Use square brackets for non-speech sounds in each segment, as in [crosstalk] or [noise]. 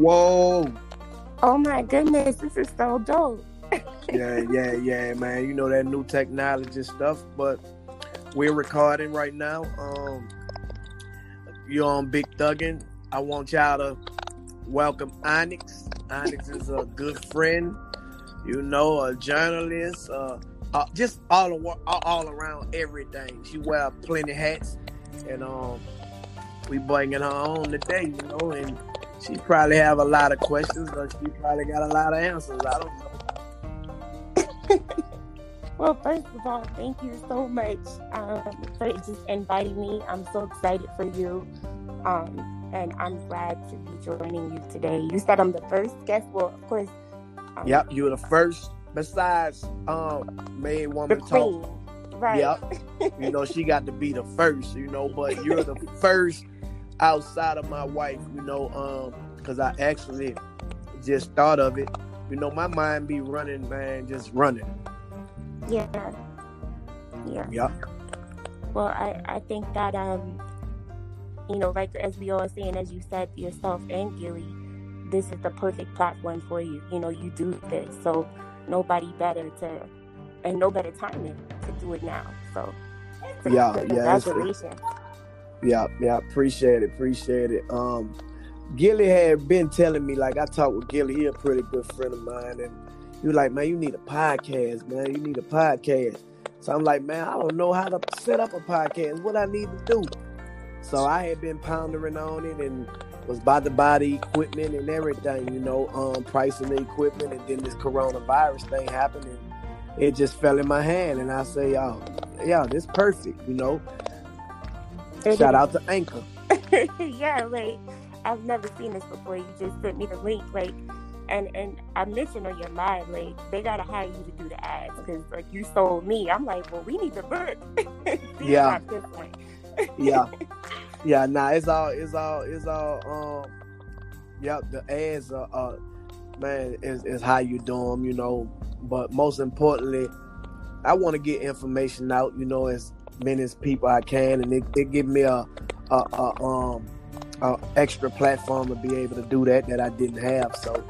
Whoa. Oh my goodness, this is so dope. yeah, yeah, yeah, man. You know that new technology stuff, but we're recording right now. Um, you're on Big Thuggin. I want y'all to welcome Onyx. Onyx is a good friend, you know, a journalist, uh, uh, just all, all all around everything. She wear plenty hats, and um, we bringing her on today, you know, and she probably have a lot of questions, but she probably got a lot of answers. I don't know. [laughs] well, first of all, thank you so much um, for just inviting me. I'm so excited for you. Um, and I'm glad to be joining you today. You said I'm the first guest. Well, of course. Um, yep, you were the first. Besides, um, Made Woman the queen, Talk. Right. Yep. [laughs] you know, she got to be the first. You know, but you're the first outside of my wife. You know, um, because I actually just thought of it. You know, my mind be running, man, just running. Yeah. Yeah. Yeah. Well, I I think that um you know, like as we all saying, as you said yourself and Gilly, this is the perfect platform for you. You know, you do this, so nobody better to, and no better timing to do it now. So, yeah, [laughs] yeah, congratulations. Yeah, yeah, appreciate it, appreciate it. Um, Gilly had been telling me, like I talked with Gilly, he a pretty good friend of mine, and he was like, man, you need a podcast, man, you need a podcast. So I'm like, man, I don't know how to set up a podcast. What I need to do. So I had been pondering on it and was about to buy the equipment and everything, you know, um, pricing the equipment, and then this coronavirus thing happened, and it just fell in my hand. And I say, oh, yeah, this perfect, you know. Shout out to Anchor. [laughs] yeah, like I've never seen this before. You just sent me the link, like, and and I mentioned on your live, like they gotta hire you to do the ads because like you sold me. I'm like, well, we need to book. [laughs] yeah. yeah. [laughs] Yeah, nah, it's all it's all it's all um yep, the ads are uh man is, is how you do them, you know. But most importantly, I want to get information out, you know, as many people I can, and it, it give me a, a, a um a extra platform to be able to do that that I didn't have. So,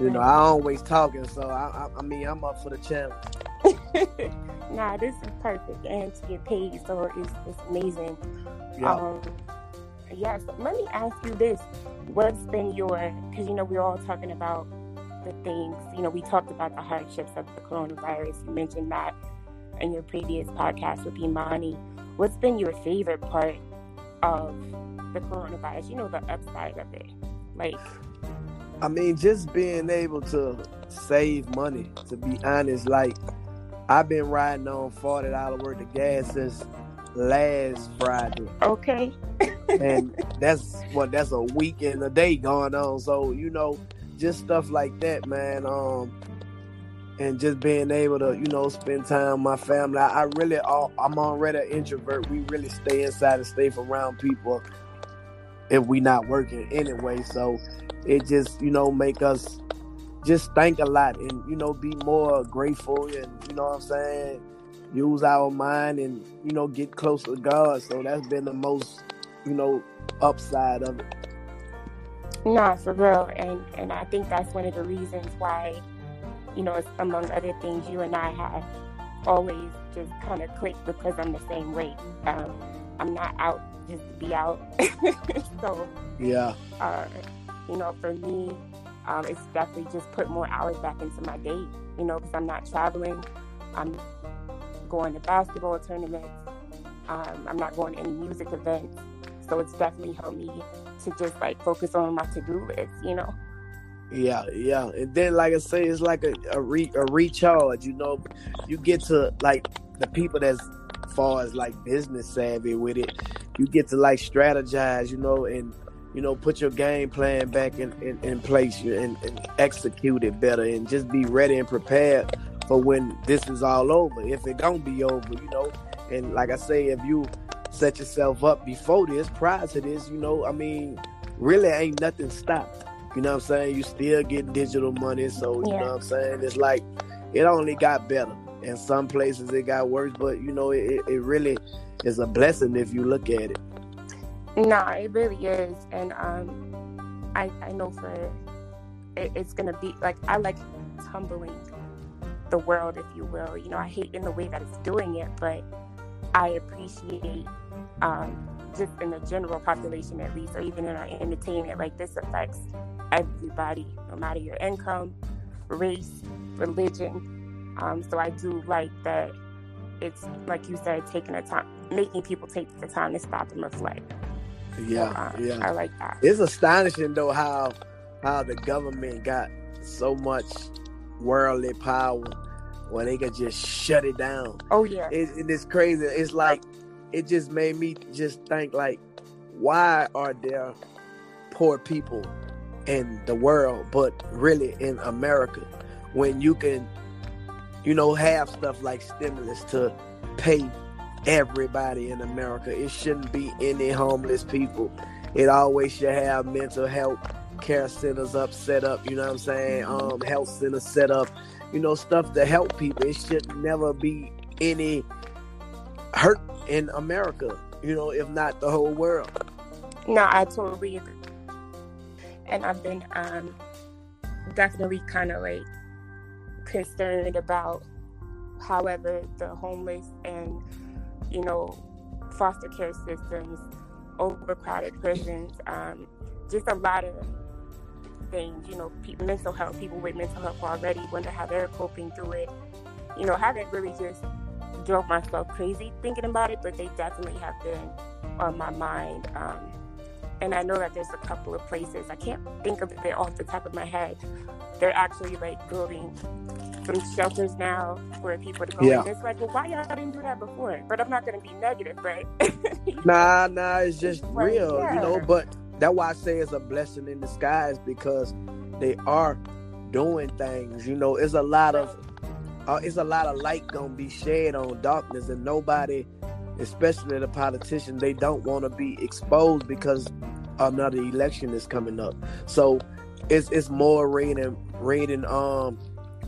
you know, I always talking, so I, I, I mean, I'm up for the challenge. [laughs] nah, this is perfect, and to get paid, so it's, it's amazing. Yeah. Um, yes. Let me ask you this: What's been your? Because you know we're all talking about the things. You know, we talked about the hardships of the coronavirus. You mentioned that in your previous podcast with Imani. What's been your favorite part of the coronavirus? You know, the upside of it, like. I mean, just being able to save money. To be honest, like I've been riding on forty dollar worth of gas since last Friday. Okay. and [laughs] that's what that's a week and a day going on. So, you know, just stuff like that, man. Um and just being able to, you know, spend time with my family. I, really I'm already an introvert. We really stay inside and stay around people if we not working anyway. So it just, you know, make us just think a lot and, you know, be more grateful and you know what I'm saying? use our mind and you know get close to God. So that's been the most you know upside of it. Nah, for real, and and I think that's one of the reasons why you know among other things you and I have always just kind of clicked because I'm the same way. Um, I'm not out just to be out. [laughs] so yeah, uh, you know, for me, um, it's definitely just put more hours back into my day. You know, because I'm not traveling. I'm going to basketball tournaments. Um, I'm not going to any music events. So it's definitely helped me to just like focus on my to do list, you know? Yeah, yeah. And then, like I say, it's like a, a, re, a recharge, you know? You get to like the people that's far as like business savvy with it, you get to like strategize, you know, and you know, put your game plan back in, in, in place and, and execute it better and just be ready and prepared for when this is all over. If it don't be over, you know. And like I say, if you set yourself up before this, prior to this, you know, I mean, really ain't nothing stopped. You know what I'm saying? You still get digital money, so you yeah. know what I'm saying? It's like it only got better. In some places it got worse, but you know, it, it really is a blessing if you look at it. Nah, it really is. And um I I know for it, it's gonna be like I like tumbling the world, if you will. You know, I hate in the way that it's doing it, but I appreciate um, just in the general population at least, or even in our entertainment, like this affects everybody, no matter your income, race, religion. Um, so I do like that it's like you said, taking the time, making people take the time to stop and reflect. Yeah, so, um, yeah, I like that. It's astonishing though how how the government got so much worldly power when they could just shut it down. Oh yeah, it, it is crazy. It's like it just made me just think like, why are there poor people in the world, but really in America, when you can, you know, have stuff like stimulus to pay everybody in America. It shouldn't be any homeless people. It always should have mental health care centers up set up, you know what I'm saying? Um health centers set up, you know, stuff to help people. It should never be any hurt in America, you know, if not the whole world. No, I totally agree. And I've been um definitely kind of like concerned about however the homeless and you know foster care systems overcrowded prisons um, just a lot of things you know mental health people with mental health already wonder how they're coping through it. You know haven't really just drove myself crazy thinking about it but they definitely have been on my mind um, and i know that there's a couple of places i can't think of it off the top of my head they're actually like building some shelters now for people to go yeah. in. It's like, well, why y'all didn't do that before? But I'm not going to be negative, but [laughs] nah, nah, it's just real, yeah. you know. But that's why I say it's a blessing in disguise because they are doing things. You know, it's a lot of uh, it's a lot of light gonna be shed on darkness, and nobody, especially the politicians, they don't want to be exposed because another election is coming up. So it's it's more raining raining um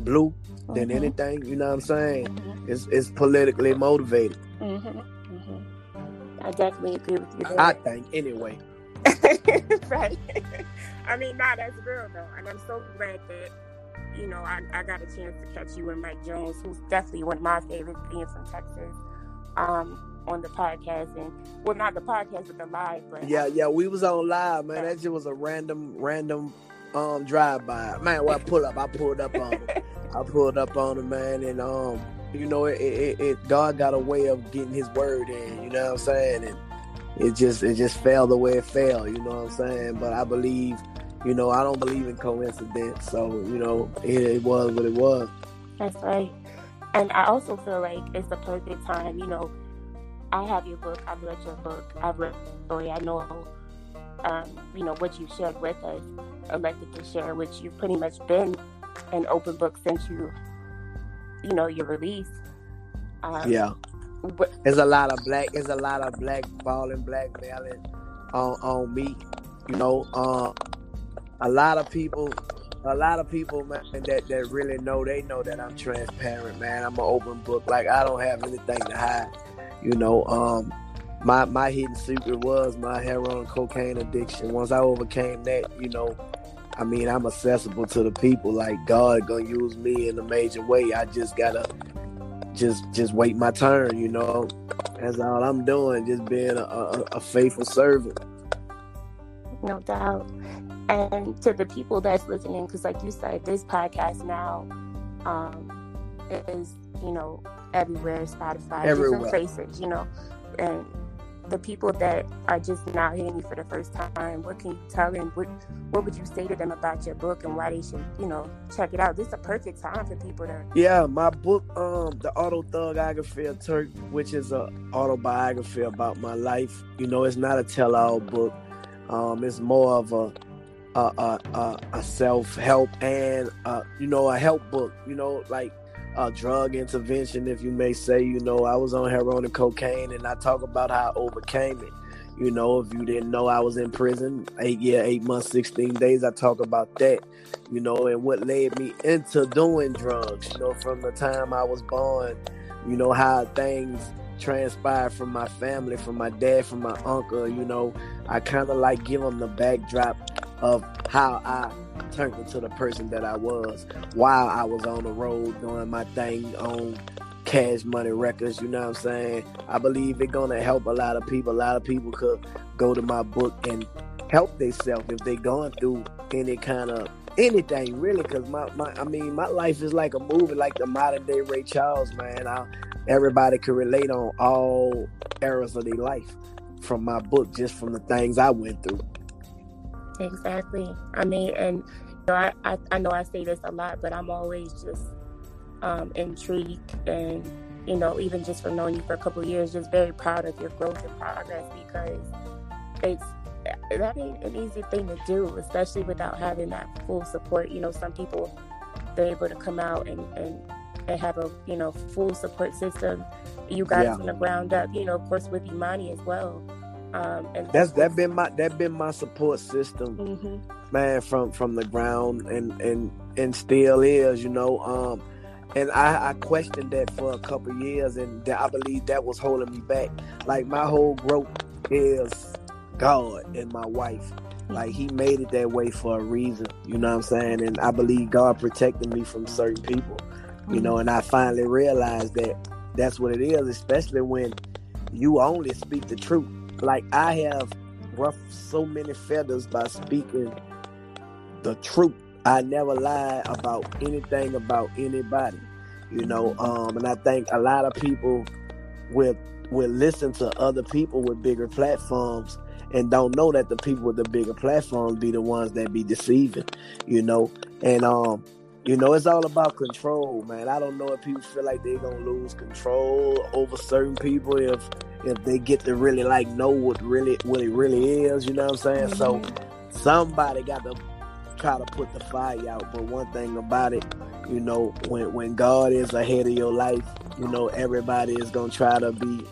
blue than mm-hmm. anything. You know what I'm saying? Mm-hmm. It's it's politically motivated. Mm-hmm. mm-hmm. I definitely agree with you. There. I think anyway. [laughs] right. [laughs] I mean, nah, that's real though, and I'm so glad that you know I, I got a chance to catch you and Mike Jones, who's definitely one of my favorites, being from Texas. Um, on the podcast and well not the podcast but the live but yeah yeah we was on live man that just was a random random um drive by. Man, when I pull up, I pulled up on him. I pulled up on him, man, and um, you know, it, it, it, God got a way of getting His word in. You know what I'm saying? And it just it just fell the way it fell. You know what I'm saying? But I believe, you know, I don't believe in coincidence. So you know, it, it was what it was. That's right. And I also feel like it's the perfect time. You know, I have your book. I've read your book. I've read the story. I know um, you know, what you shared with us, elected to share, which you've pretty much been an open book since you, you know, your release. Um, yeah. There's a lot of black, there's a lot of black balling, blackmailing on, on me. You know, uh, a lot of people, a lot of people, man, that, that really know, they know that I'm transparent, man. I'm an open book. Like, I don't have anything to hide. You know, um, my my hidden secret was my heroin cocaine addiction. Once I overcame that, you know, I mean, I'm accessible to the people. Like God gonna use me in a major way. I just gotta just just wait my turn. You know, that's all I'm doing. Just being a, a, a faithful servant. No doubt. And to the people that's listening, because like you said, this podcast now um, is you know everywhere, Spotify, everywhere. different places. You know, and the people that are just now hearing you for the first time, what can you tell them? What, what would you say to them about your book and why they should, you know, check it out? This is a perfect time for people to. Yeah, my book, um, the Auto Thugography of Turk, which is a autobiography about my life. You know, it's not a tell-all book. Um, it's more of a a, a, a self help and uh, you know a help book. You know, like a drug intervention, if you may say. You know, I was on heroin and cocaine, and I talk about how I overcame it. You know, if you didn't know I was in prison, eight year, eight months, sixteen days, I talk about that. You know, and what led me into doing drugs. You know, from the time I was born. You know how things transpired from my family, from my dad, from my uncle. You know, I kind of like give them the backdrop of how I turned into the person that I was while I was on the road doing my thing on cash money records, you know what I'm saying? I believe it's gonna help a lot of people. A lot of people could go to my book and help themselves if they going through any kind of anything really because my, my i mean my life is like a movie like the modern day ray charles man I, everybody can relate on all eras of their life from my book just from the things i went through exactly i mean and you know, I, I, I know i say this a lot but i'm always just um, intrigued and you know even just for knowing you for a couple years just very proud of your growth and progress because it's that ain't an easy thing to do, especially without having that full support. You know, some people they're able to come out and and, and have a you know full support system. You guys yeah. from the ground up. You know, of course with Imani as well. Um, and that's that been my that been my support system, mm-hmm. man, from from the ground and and and still is. You know, um, and I, I questioned that for a couple years, and I believe that was holding me back. Like my whole growth is God and my wife. Like he made it that way for a reason, you know what I'm saying? And I believe God protected me from certain people, you know, and I finally realized that that's what it is, especially when you only speak the truth. Like I have ruffled so many feathers by speaking the truth. I never lie about anything about anybody, you know. Um, and I think a lot of people will will listen to other people with bigger platforms and don't know that the people with the bigger platforms be the ones that be deceiving, you know. And um, you know, it's all about control, man. I don't know if people feel like they're gonna lose control over certain people if if they get to really like know what really what it really is, you know what I'm saying? Mm-hmm. So somebody got to try to put the fire out. But one thing about it, you know, when when God is ahead of your life, you know, everybody is gonna try to be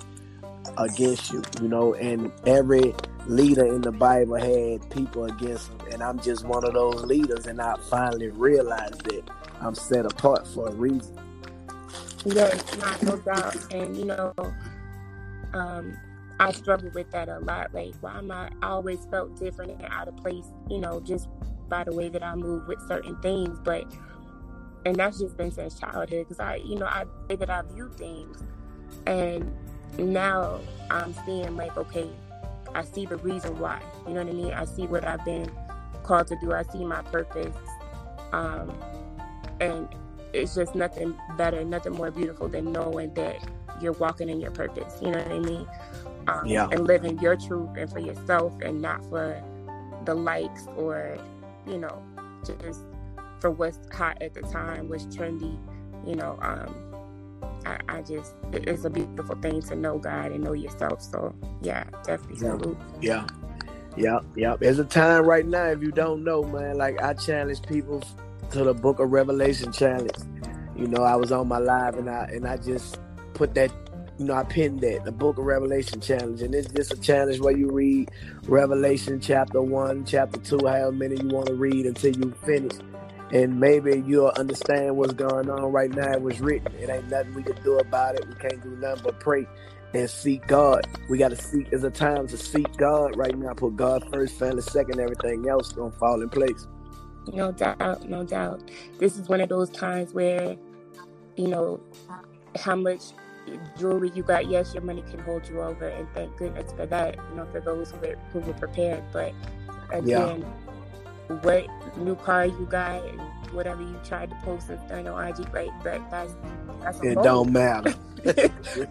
against you, you know, and every leader in the Bible had people against him, and I'm just one of those leaders, and I finally realized that I'm set apart for a reason. Yes, not no doubt, and you know, um, I struggle with that a lot. Like, why am I? Always felt different and out of place, you know, just by the way that I move with certain things, but and that's just been since childhood because I, you know, I way that I view things, and now I'm seeing like, okay, I see the reason why. You know what I mean? I see what I've been called to do. I see my purpose. Um, and it's just nothing better, nothing more beautiful than knowing that you're walking in your purpose. You know what I mean? Um, yeah. And living your truth and for yourself and not for the likes or, you know, just for what's hot at the time, what's trendy, you know. Um, I, I, just it's a beautiful thing to know God and know yourself. So yeah, definitely salute. Yeah. Yeah, yeah. There's a time right now if you don't know, man. Like I challenge people to the Book of Revelation challenge. You know, I was on my live and I and I just put that you know, I pinned that, the Book of Revelation challenge. And it's just a challenge where you read Revelation chapter one, chapter two, however many you want to read until you finish and maybe you'll understand what's going on right now. It was written. It ain't nothing we can do about it. We can't do nothing but pray and seek God. We got to seek. It's a time to seek God right now. Put God first, family second. Everything else gonna fall in place. No doubt, no doubt. This is one of those times where, you know, how much jewelry you got. Yes, your money can hold you over, and thank goodness for that. You know, for those who were who were prepared. But again. Yeah what new car you got and whatever you tried to post and stuff on IG, right? But that's that's it don't matter. [laughs]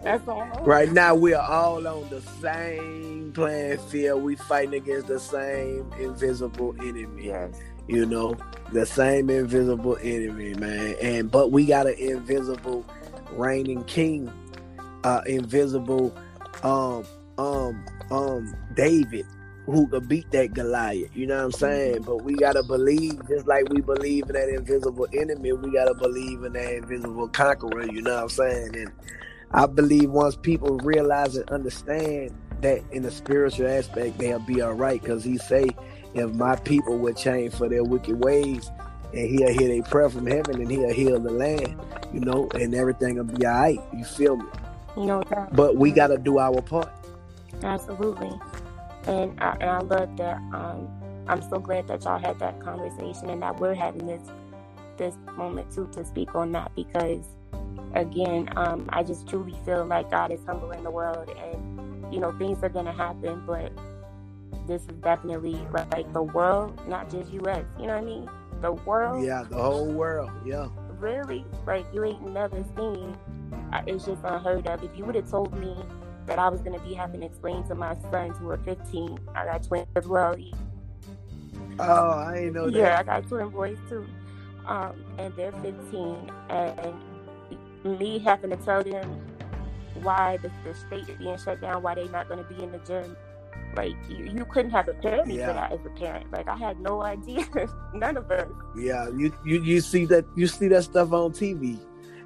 that's all. Right now we are all on the same playing field. We fighting against the same invisible enemy. Yes. You know, the same invisible enemy, man. And but we got an invisible reigning king, uh invisible um um um David who could beat that Goliath. You know what I'm saying? But we gotta believe, just like we believe in that invisible enemy, we gotta believe in that invisible conqueror. You know what I'm saying? And I believe once people realize and understand that in the spiritual aspect, they'll be all right. Because he say, if my people would change for their wicked ways, and he'll hear a prayer from heaven, and he'll heal the land, you know, and everything will be all right. You feel me? No doubt. But we gotta do our part. Absolutely and I, and I love that um, I'm so glad that y'all had that conversation and that we're having this this moment too to speak on that because again, um, I just truly feel like God is humbling the world and you know things are gonna happen, but this is definitely like the world, not just US. You know what I mean? The world. Yeah, the whole world. Yeah. Really, like you ain't never seen. It's just unheard of. If you would have told me that I was gonna be having to explain to my sons who are 15, I got twins as well. Oh, I ain't know that. Yeah, I got twin boys too. Um, and they're 15, and me having to tell them why the, the state is being shut down, why they're not going to be in the gym. Like you, you couldn't have prepared me yeah. for that as a parent. Like I had no [laughs] idea, none of us. Yeah, you, you you see that you see that stuff on TV,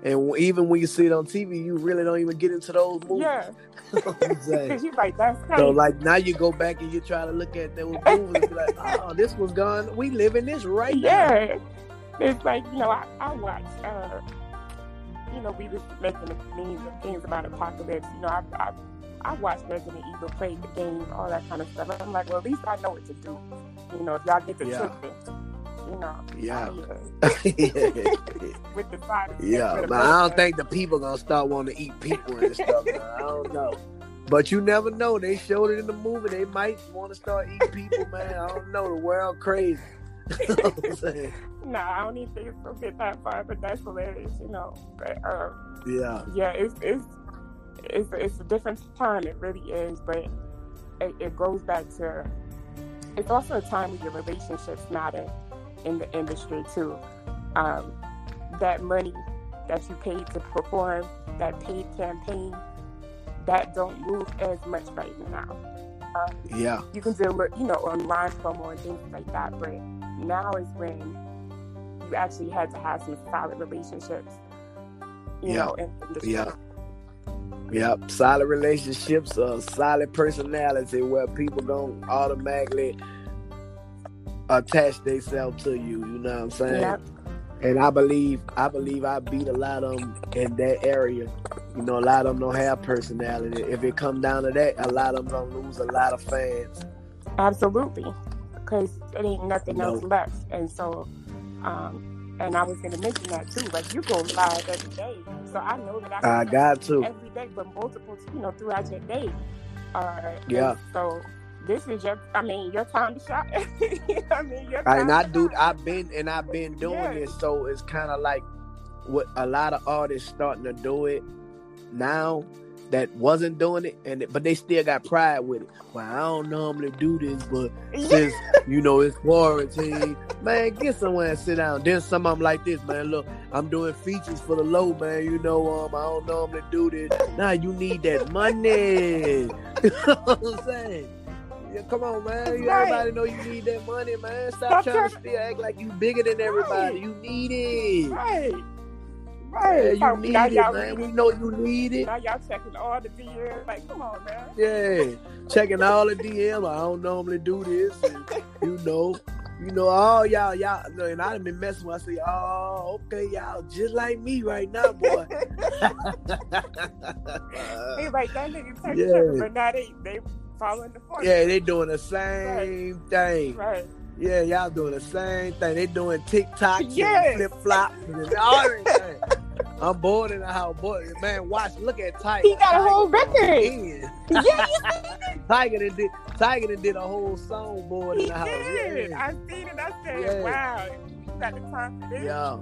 and even when you see it on TV, you really don't even get into those movies. Yeah, because [laughs] you like [laughs] that's crazy. So like now you go back and you try to look at those movies and be like, [laughs] oh, this was gone. We live in this right yeah. Now. It's like you know I, I watch. Uh, you know, we was making the memes and things about apocalypse. You know, I, I, I watched Resident Evil, played the game, all that kind of stuff. I'm like, well, at least I know what to do. You know, if y'all get the yeah. trick, you know. [laughs] [laughs] Yeah. with the side Yeah, but I don't think the people gonna start wanting to eat people and stuff. I don't know. But you never know. They showed it in the movie. They might want to start eating people, man. I don't know. The world crazy. [laughs] you know I'm no, I don't even think it's gonna get that far, but that's hilarious, you know. But um, yeah, yeah, it's it's it's it's a different time. It really is, but it, it goes back to it's also a time where your relationships matter in the industry too. Um, that money that you paid to perform, that paid campaign, that don't move as much right now. Um, yeah, you can do you know online promo and things like that, but now is when you actually had to have some solid relationships. You yeah. know, in, in yeah. Yep, solid relationships, a solid personality where people don't automatically attach themselves to you. You know what I'm saying? Yep. And I believe, I believe I beat a lot of them in that area. You know, a lot of them don't have personality. If it come down to that, a lot of them gonna lose a lot of fans. Absolutely, because it ain't nothing else left, and so um, and I was going to mention that too. Like you go live every day, so I know that I, I got to every day, but multiple, you know, throughout your day. Uh, yeah. So this is your, I mean, your time to shine. [laughs] I mean, your time. And I do. I've been and I've been doing yeah. this, so it's kind of like what a lot of artists starting to do it now that wasn't doing it, and but they still got pride with it. Well, I don't normally do this, but since you know it's quarantine, man, get somewhere and sit down. Then some of them like this, man. Look, I'm doing features for the low, man. You know, um, I don't normally do this. Now you need that money. [laughs] you know what I'm saying? Yeah, come on, man. You, right. Everybody know you need that money, man. Stop, Stop trying, trying to still act like you bigger than everybody. Right. You need it. Right. Right. Yeah, you need it, man. Reading, we know you need it. Now y'all checking all the DMs. Like, come on, man. Yeah. checking all the DMs. I don't normally do this. And, you know. You know, all y'all, y'all, and I done been messing with. I say, oh, okay, y'all, just like me right now, boy. [laughs] He's like that nigga [laughs] yeah. but now they they the. Yeah, they doing the same right. thing. Right. Yeah, y'all doing the same thing. They doing TikTok, yes. flip flops, and [laughs] all. I'm bored in the house. Boy, man, watch. Look at Tyga. He got a whole record. yeah, you [laughs] Tyga did. Tyga did a whole song bored in the house. Did. Yeah. I seen it. I said, yeah. "Wow, you got the confidence." Yeah,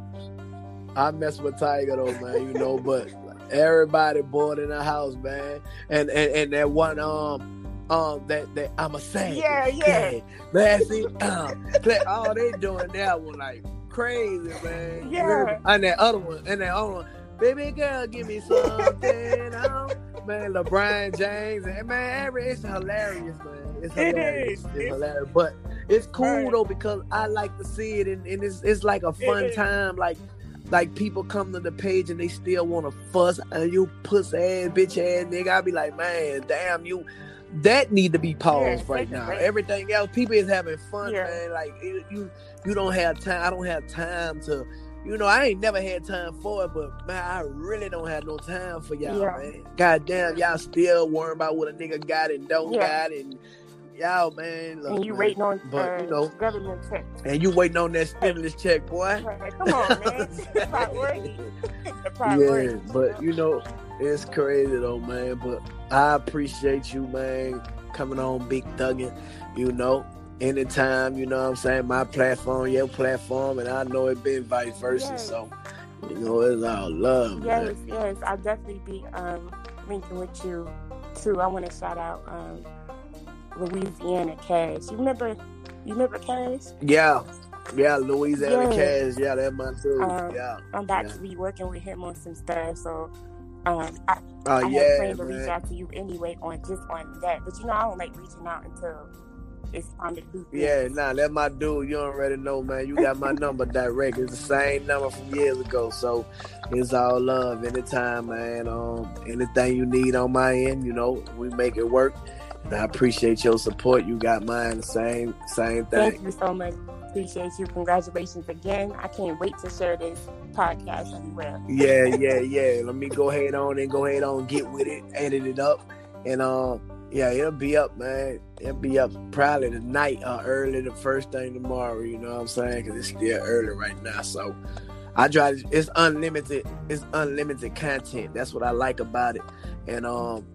I mess with Tyga though, man. You know, but everybody bored in the house, man. And and and that one um. Um, that that I'm a savage. Yeah, yeah. [laughs] Man, see, um, all they doing that one like crazy, man. Yeah. And that other one, and that other one, baby girl, give me something. oh, man, LeBron James, and man, every it's hilarious, man. It's hilarious. It it's, it's hilarious, but it's cool right. though because I like to see it, and, and it's it's like a fun time, like. Like people come to the page and they still want to fuss and you puss ass bitch ass nigga. I be like, man, damn you that need to be paused yeah, right now. Right. Everything else, people is having fun, yeah. man. Like it, you, you don't have time. I don't have time to, you know, I ain't never had time for it, but man, I really don't have no time for y'all, yeah. man. God damn, y'all still worrying about what a nigga got and don't got, and man. Look, and you man. waiting on but, uh, you know, government check. And you waiting on that [laughs] stimulus check, boy. Come on, man. [laughs] [laughs] priority. priority. Yeah, but you know, it's crazy though, man. But I appreciate you, man, coming on Big Thuggin. You know, anytime, you know what I'm saying? My platform, your platform, and I know it been vice versa. Yes. So, you know, it's all love. Yes, man. yes. I'll definitely be um linking with you too. I want to shout out um Louisiana Cash. You remember you remember Cash? Yeah. Yeah, Louisiana yes. Cash. Yeah, that my too. Um, yeah. I'm about yeah. to be working with him on some stuff. So um, I, uh, I yeah, planned to reach out to you anyway on just on that. But you know, I don't like reaching out until it's time to do things. Yeah, nah, that's my dude. You already know, man. You got my number direct. It's the same number from years ago. So it's all love anytime, man. Um, anything you need on my end, you know, we make it work. I appreciate your support. You got mine, same, same thing. Thank you so much. Appreciate you. Congratulations again. I can't wait to share this podcast anywhere. Yeah, [laughs] yeah, yeah. Let me go ahead on and go ahead on get with it, edit it up, and um, yeah, it'll be up, man. It'll be up probably tonight or early the first thing tomorrow. You know what I'm saying? Because it's still early right now. So I try. To, it's unlimited. It's unlimited content. That's what I like about it. And um,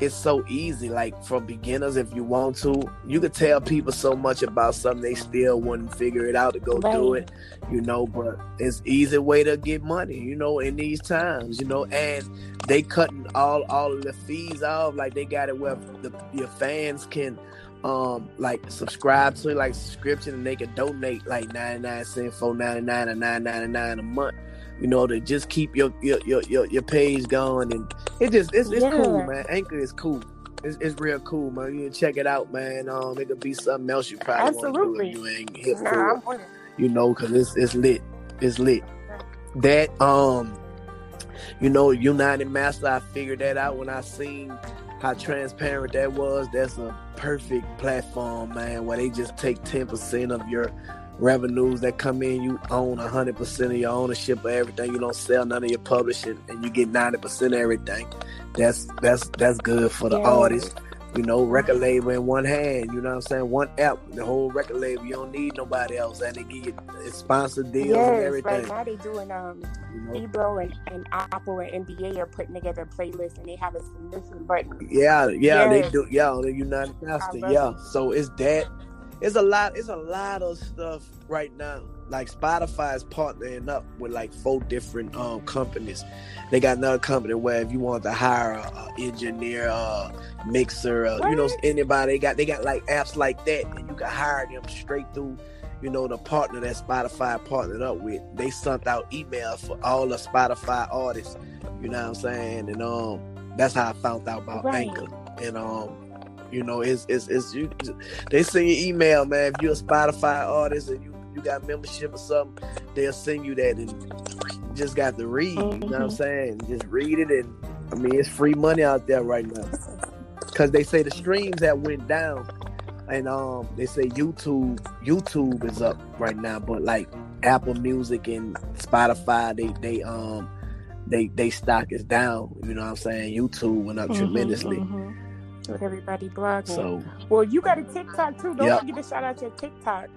it's so easy. Like for beginners, if you want to, you could tell people so much about something they still wouldn't figure it out to go right. do it. You know, but it's easy way to get money. You know, in these times. You know, and they cutting all all of the fees off. Like they got it where the, your fans can um like subscribe to like subscription and they can donate like 99 cents 499 or 999 a month you know, to just keep your your your your, your page going, and it just it's, it's yeah. cool, man. Anchor is cool. It's, it's real cool, man. You can check it out, man. Um, it could be something else you probably Absolutely. want to do if you ain't hit nah, for it. You know, cause it's it's lit. It's lit. That um, you know, United Master. I figured that out when I seen how transparent that was. That's a perfect platform, man, where they just take ten percent of your revenues that come in. You own 100% of your ownership of everything. You don't sell none of your publishing, and you get 90% of everything. That's that's that's good for the yeah. artist. You know, record label in one hand. You know what I'm saying? One app, the whole record label. You don't need nobody else, and they give you sponsored deals yes, and everything. Right now they doing um, you know? Ebro and, and Apple and NBA are putting together playlists, and they have a submission button. Yeah, yeah, yes. they do. Yeah, the United Master. Yeah, so it's that it's a lot it's a lot of stuff right now. Like spotify is partnering up with like four different um companies. They got another company where if you want to hire a, a engineer a mixer a, you know anybody they got they got like apps like that and you can hire them straight through you know the partner that spotify partnered up with. They sent out emails for all the spotify artists you know what i'm saying? And um that's how i found out about right. anchor. And um you know, it's it's, it's you. They send you email, man. If you're a Spotify artist and you you got membership or something, they'll send you that, and you just got to read. Mm-hmm. You know what I'm mm-hmm. saying? Just read it, and I mean, it's free money out there right now. Cause they say the streams that went down, and um, they say YouTube YouTube is up right now, but like Apple Music and Spotify, they they um they they stock is down. You know what I'm saying? YouTube went up mm-hmm, tremendously. Mm-hmm with everybody blogging. So, well, you got a TikTok too. Don't yep. forget to shout out your TikTok.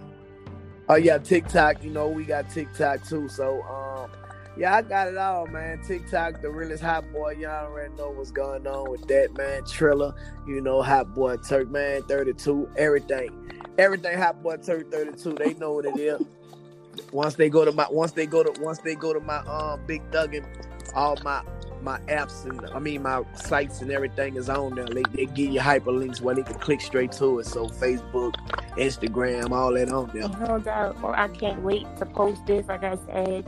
Oh yeah, TikTok. You know we got TikTok too. So um, yeah, I got it all, man. TikTok, the realest hot boy. Y'all already know what's going on with that, man. Triller, you know, hot boy Turk, man, 32, everything, everything, hot boy Turk, 32. They know what it is. Once they go to my, once they go to, once they go to my um big Thuggin, all my my apps and I mean my sites and everything is on there. They, they give you hyperlinks where they can click straight to it. So Facebook, Instagram, all that on there. No doubt. Well, I can't wait to post this. Like I said,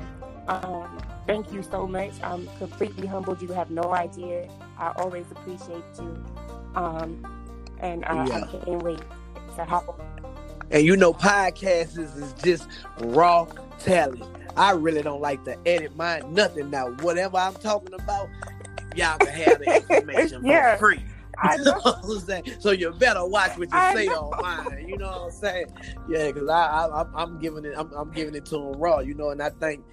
um, thank you so much. I'm completely humbled. You have no idea. I always appreciate you. Um, and uh, yeah. I can't wait to have. And you know, podcasts is, is just raw talent. I really don't like to edit mine, nothing. Now, whatever I'm talking about, y'all can have the information yeah. for free. I [laughs] know. what I'm saying? So you better watch what you I say know. on mine. You know what I'm saying? Yeah, because I, I, I'm giving it, I'm, I'm giving it to them raw. You know, and I think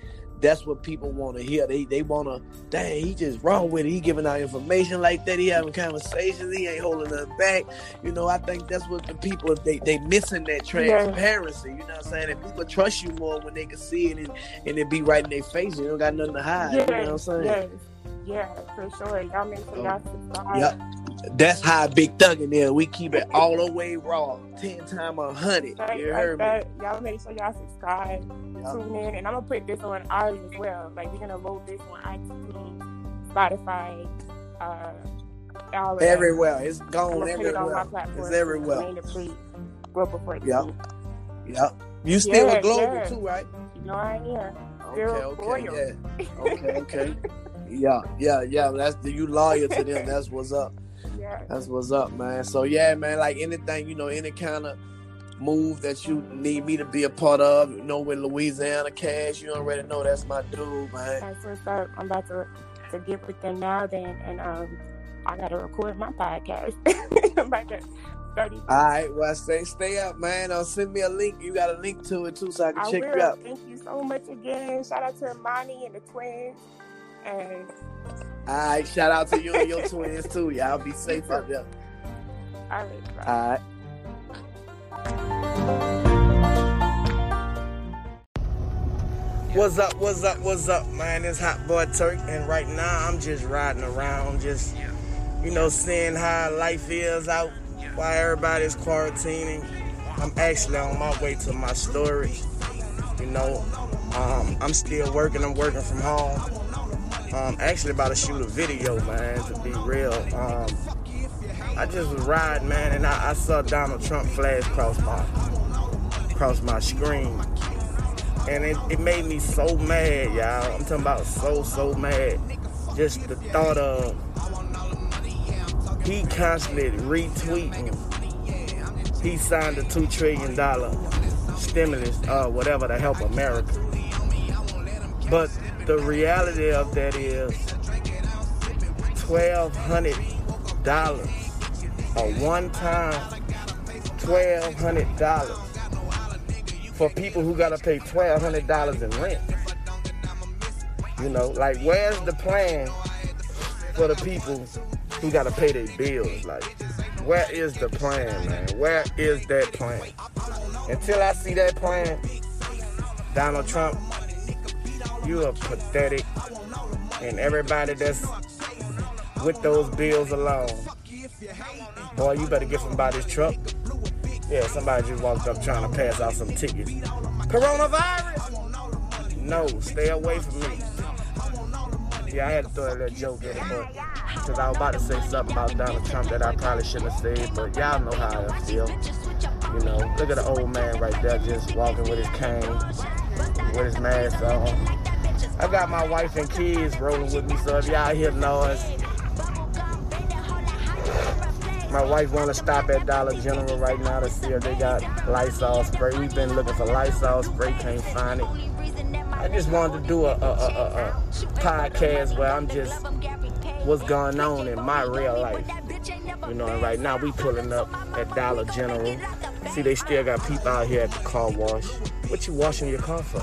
that's what people want to hear. They they want to, dang, he just wrong with it. He giving out information like that. He having conversations. He ain't holding nothing back. You know, I think that's what the people they they missing that transparency. Yeah. You know what I'm saying? And people trust you more when they can see it and, and it be right in their face. You don't got nothing to hide. Yeah. You know what I'm saying? Yes. Yeah, for sure. Y'all make sure y'all subscribe. Yep. That's how Big Thuggin there. We keep it all the way raw. Ten times a hundred. You heard me? Y'all make sure y'all subscribe, yep. tune in, and I'm gonna put this on ours as well. Like we're gonna load this on iTunes, Spotify, uh, all everywhere. It's gone everywhere. It it's everywhere. Grow before yep. Yep. You still yeah, global yeah. too, right? You know I am. Still okay, okay, yeah. okay, okay. [laughs] yeah, yeah, yeah. That's the you loyal to them. That's what's up. Yeah. That's what's up, man. So yeah, man. Like anything, you know, any kind of move that you need me to be a part of, you know, with Louisiana Cash, you already know that's my dude, man. That's what's up. I'm about to to get with them now, then, and um, I gotta record my podcast. [laughs] I'm 30 All right, well, stay stay up, man. Uh, send me a link. You got a link to it too, so I can I check will. you out. Thank you so much again. Shout out to Imani and the twins. And all right, shout out to you and your twins too. Y'all be [laughs] safe out there. All right. All right. What's up, what's up, what's up, man? It's Hot Boy Turk, and right now I'm just riding around, just, you know, seeing how life is out while everybody's quarantining. I'm actually on my way to my story. You know, um, I'm still working, I'm working from home. Um, actually about to shoot a video, man, to be real. Um, I just was riding, man, and I, I, saw Donald Trump flash across my across my screen. And it, it made me so mad, y'all. I'm talking about so, so mad. Just the thought of he constantly retweeting. He signed a two trillion dollar stimulus, uh, whatever to help America. But the reality of that is twelve hundred dollars a one time twelve hundred dollars for people who gotta pay twelve hundred dollars in rent. You know, like where's the plan for the people who gotta pay their bills? Like, where is the plan, man? Where is that plan? Until I see that plan, Donald Trump you are pathetic. And everybody that's with those bills alone, boy, you better get somebody's truck. Yeah, somebody just walked up trying to pass out some tickets. Coronavirus? No, stay away from me. Yeah, I had to throw that joke in but because I was about to say something about Donald Trump that I probably shouldn't have said, but y'all know how I feel. You know, look at the old man right there just walking with his cane, with his mask on. I got my wife and kids rolling with me, so if y'all hear noise, my wife want to stop at Dollar General right now to see if they got Lysol spray. We've been looking for Lysol spray, can't find it. I just wanted to do a, a, a, a podcast where I'm just what's going on in my real life. You know, and right now we pulling up at Dollar General. See, they still got people out here at the car wash. What you washing your car for?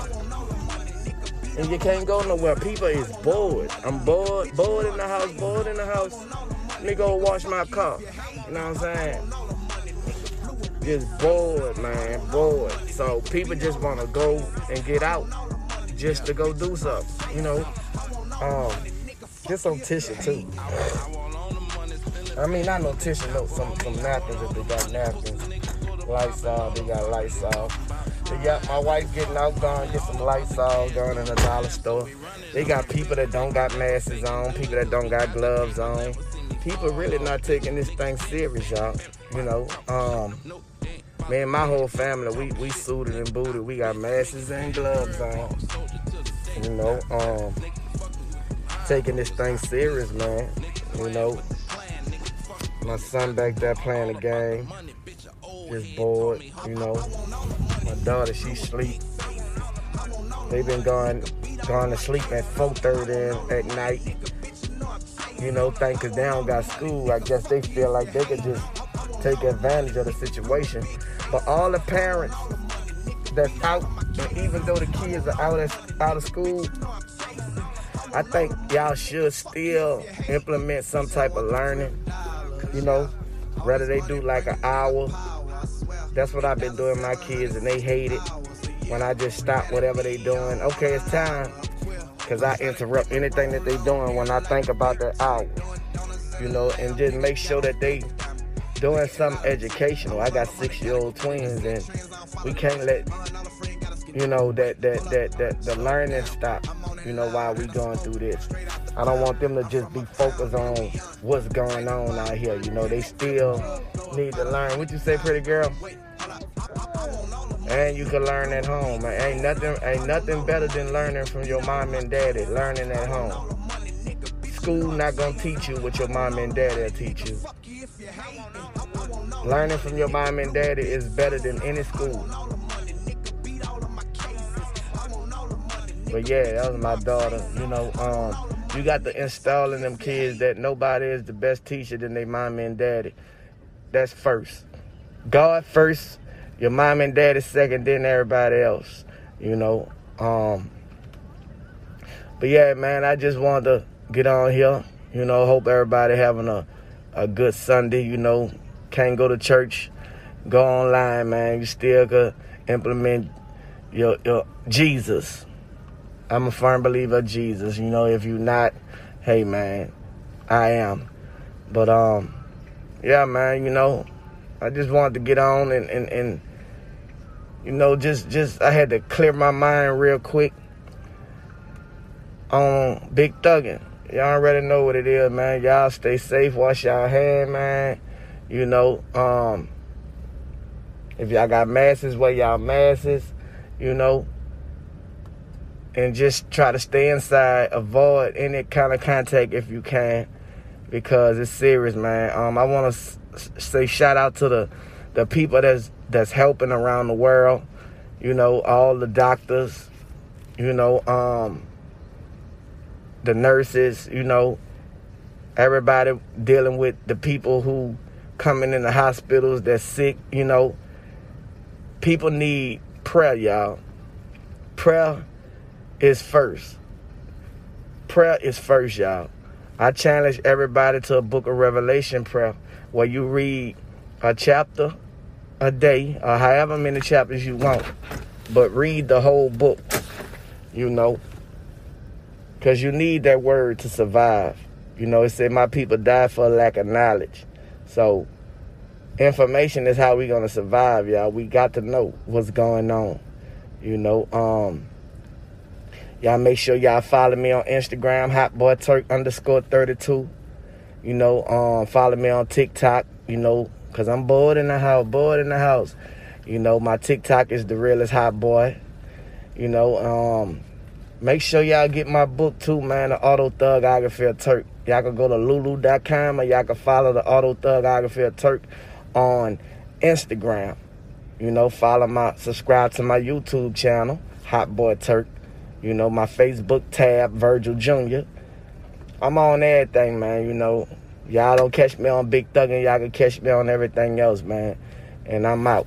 And you can't go nowhere. People is bored. I'm bored, bored in the house, bored in the house. Let me go wash my car. You know what I'm saying? Just bored, man, bored. So people just want to go and get out just to go do something, you know. Um, get some tissue too. I mean, not no tissue, no, some, some napkins if they got napkins. Lysol, they got Yeah, my wife getting out, gone, get some Lysol, gone in the dollar store. They got people that don't got masks on, people that don't got gloves on. People really not taking this thing serious, y'all. You know, um, me and my whole family, we we suited and booted. We got masks and gloves on. You know, um, taking this thing serious, man. You know, my son back there playing the game, just bored. You know, my daughter, she sleep. They been going going to sleep at 4:30 at night. You know, think cause they don't got school. I guess they feel like they could just take advantage of the situation. But all the parents that's out, and even though the kids are out of, out of school, I think y'all should still implement some type of learning. You know, whether they do like an hour. That's what I've been doing my kids, and they hate it when I just stop whatever they're doing. Okay, it's time, cause I interrupt anything that they're doing when I think about that hour. You know, and just make sure that they doing something educational. I got six year old twins, and we can't let you know that that that that the learning stop. You know while we going through this. I don't want them to just be focused on what's going on out here. You know they still need to learn. What you say, pretty girl? And you can learn at home. Ain't nothing ain't nothing better than learning from your mom and daddy. Learning at home. School not gonna teach you what your mom and daddy teach you. Learning from your mom and daddy is better than any school. But yeah, that was my daughter. You know, um, you got to install in them kids that nobody is the best teacher than their mom and daddy. That's first. God first, your mom and dad is second, then everybody else. You know. Um, but yeah, man, I just wanted to get on here. You know, hope everybody having a, a good Sunday, you know, can't go to church, go online, man. You still could implement your, your Jesus. I'm a firm believer of Jesus. You know, if you're not, hey man, I am. But um, yeah, man, you know, I just wanted to get on and and, and you know, just just I had to clear my mind real quick on Big Thuggin. Y'all already know what it is, man. Y'all stay safe, wash y'all hand, man. You know, um, if y'all got masses, wear y'all masses, you know. And just try to stay inside, avoid any kind of contact if you can, because it's serious, man. Um, I want to say shout out to the the people that's that's helping around the world. You know, all the doctors. You know, um, the nurses. You know, everybody dealing with the people who coming in the hospitals that's sick, you know. People need prayer, y'all. Prayer is first. Prayer is first, y'all. I challenge everybody to a book of Revelation prayer where you read a chapter a day or however many chapters you want, but read the whole book, you know, because you need that word to survive. You know, it said, My people die for lack of knowledge. So information is how we gonna survive, y'all. We got to know what's going on. You know, um, y'all make sure y'all follow me on Instagram, hotboyturk underscore 32. You know, um, follow me on TikTok, you know, cause I'm bored in the house, bored in the house. You know, my TikTok is the realest hot boy. You know, um, make sure y'all get my book too, man, the Auto Thugography of Turk. Y'all can go to lulu.com or y'all can follow the Auto Thugography of Turk on Instagram. You know, follow my, subscribe to my YouTube channel, Hot Boy Turk. You know, my Facebook tab, Virgil Jr. I'm on everything, man. You know, y'all don't catch me on Big Thuggin y'all can catch me on everything else, man. And I'm out.